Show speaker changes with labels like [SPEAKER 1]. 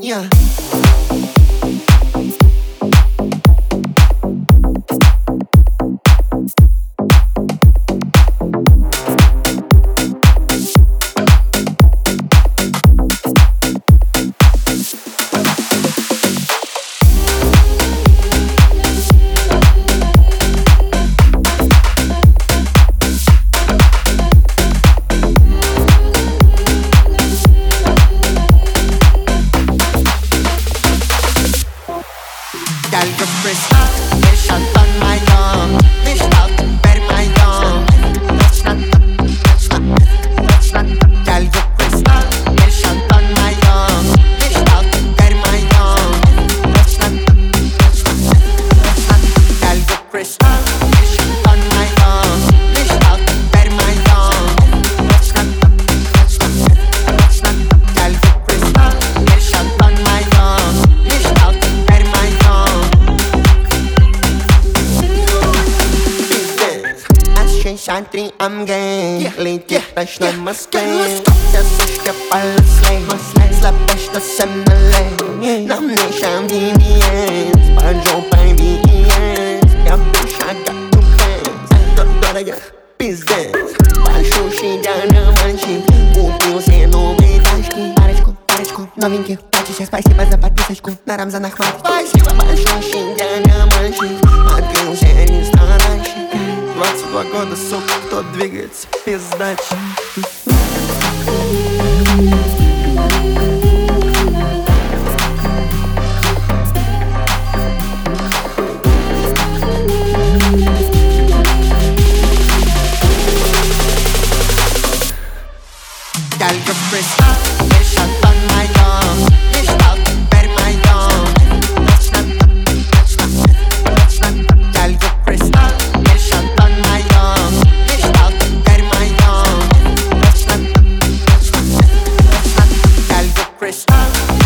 [SPEAKER 1] Yeah. шантри ам гей Летиш на Москве Я също паласлей Слабеш да се налей Нам не шам VVS Паджо пай VES Я пуша както фенс Дорога пизде Большой щедя на банщик Купил себе новые тачки Парочку, парочку новеньких пачечек Спасибо за подписочку на Рамзан Ахмат Спасибо Большой щедя на банщик Открыл себе ресторанчик 22 года, сука, кто двигается пиздач. fresh.